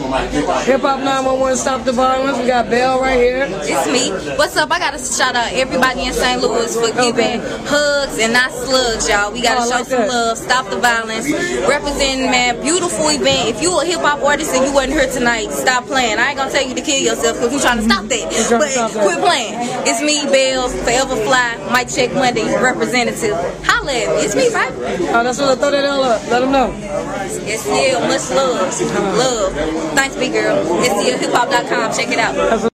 Hip Hop 911 Stop the Violence. We got Bell right here. It's me. What's up? I gotta shout out everybody in St. Louis for giving hugs and not slugs, y'all. We gotta Oh, show like some that. love. Stop the violence. Representing, man. Beautiful event. If you a hip hop artist and you wasn't here tonight, stop playing. I ain't gonna tell you to kill yourself because we're trying to stop that. But stop that. quit playing. It's me, Bell, Forever Fly, Mic Check Monday, representative. Holla at me. It's me, right? Oh, that's what I throw that all up. Let them know. It's still much love. Love. Thanks, big girl. It's still hiphop.com. Check it out.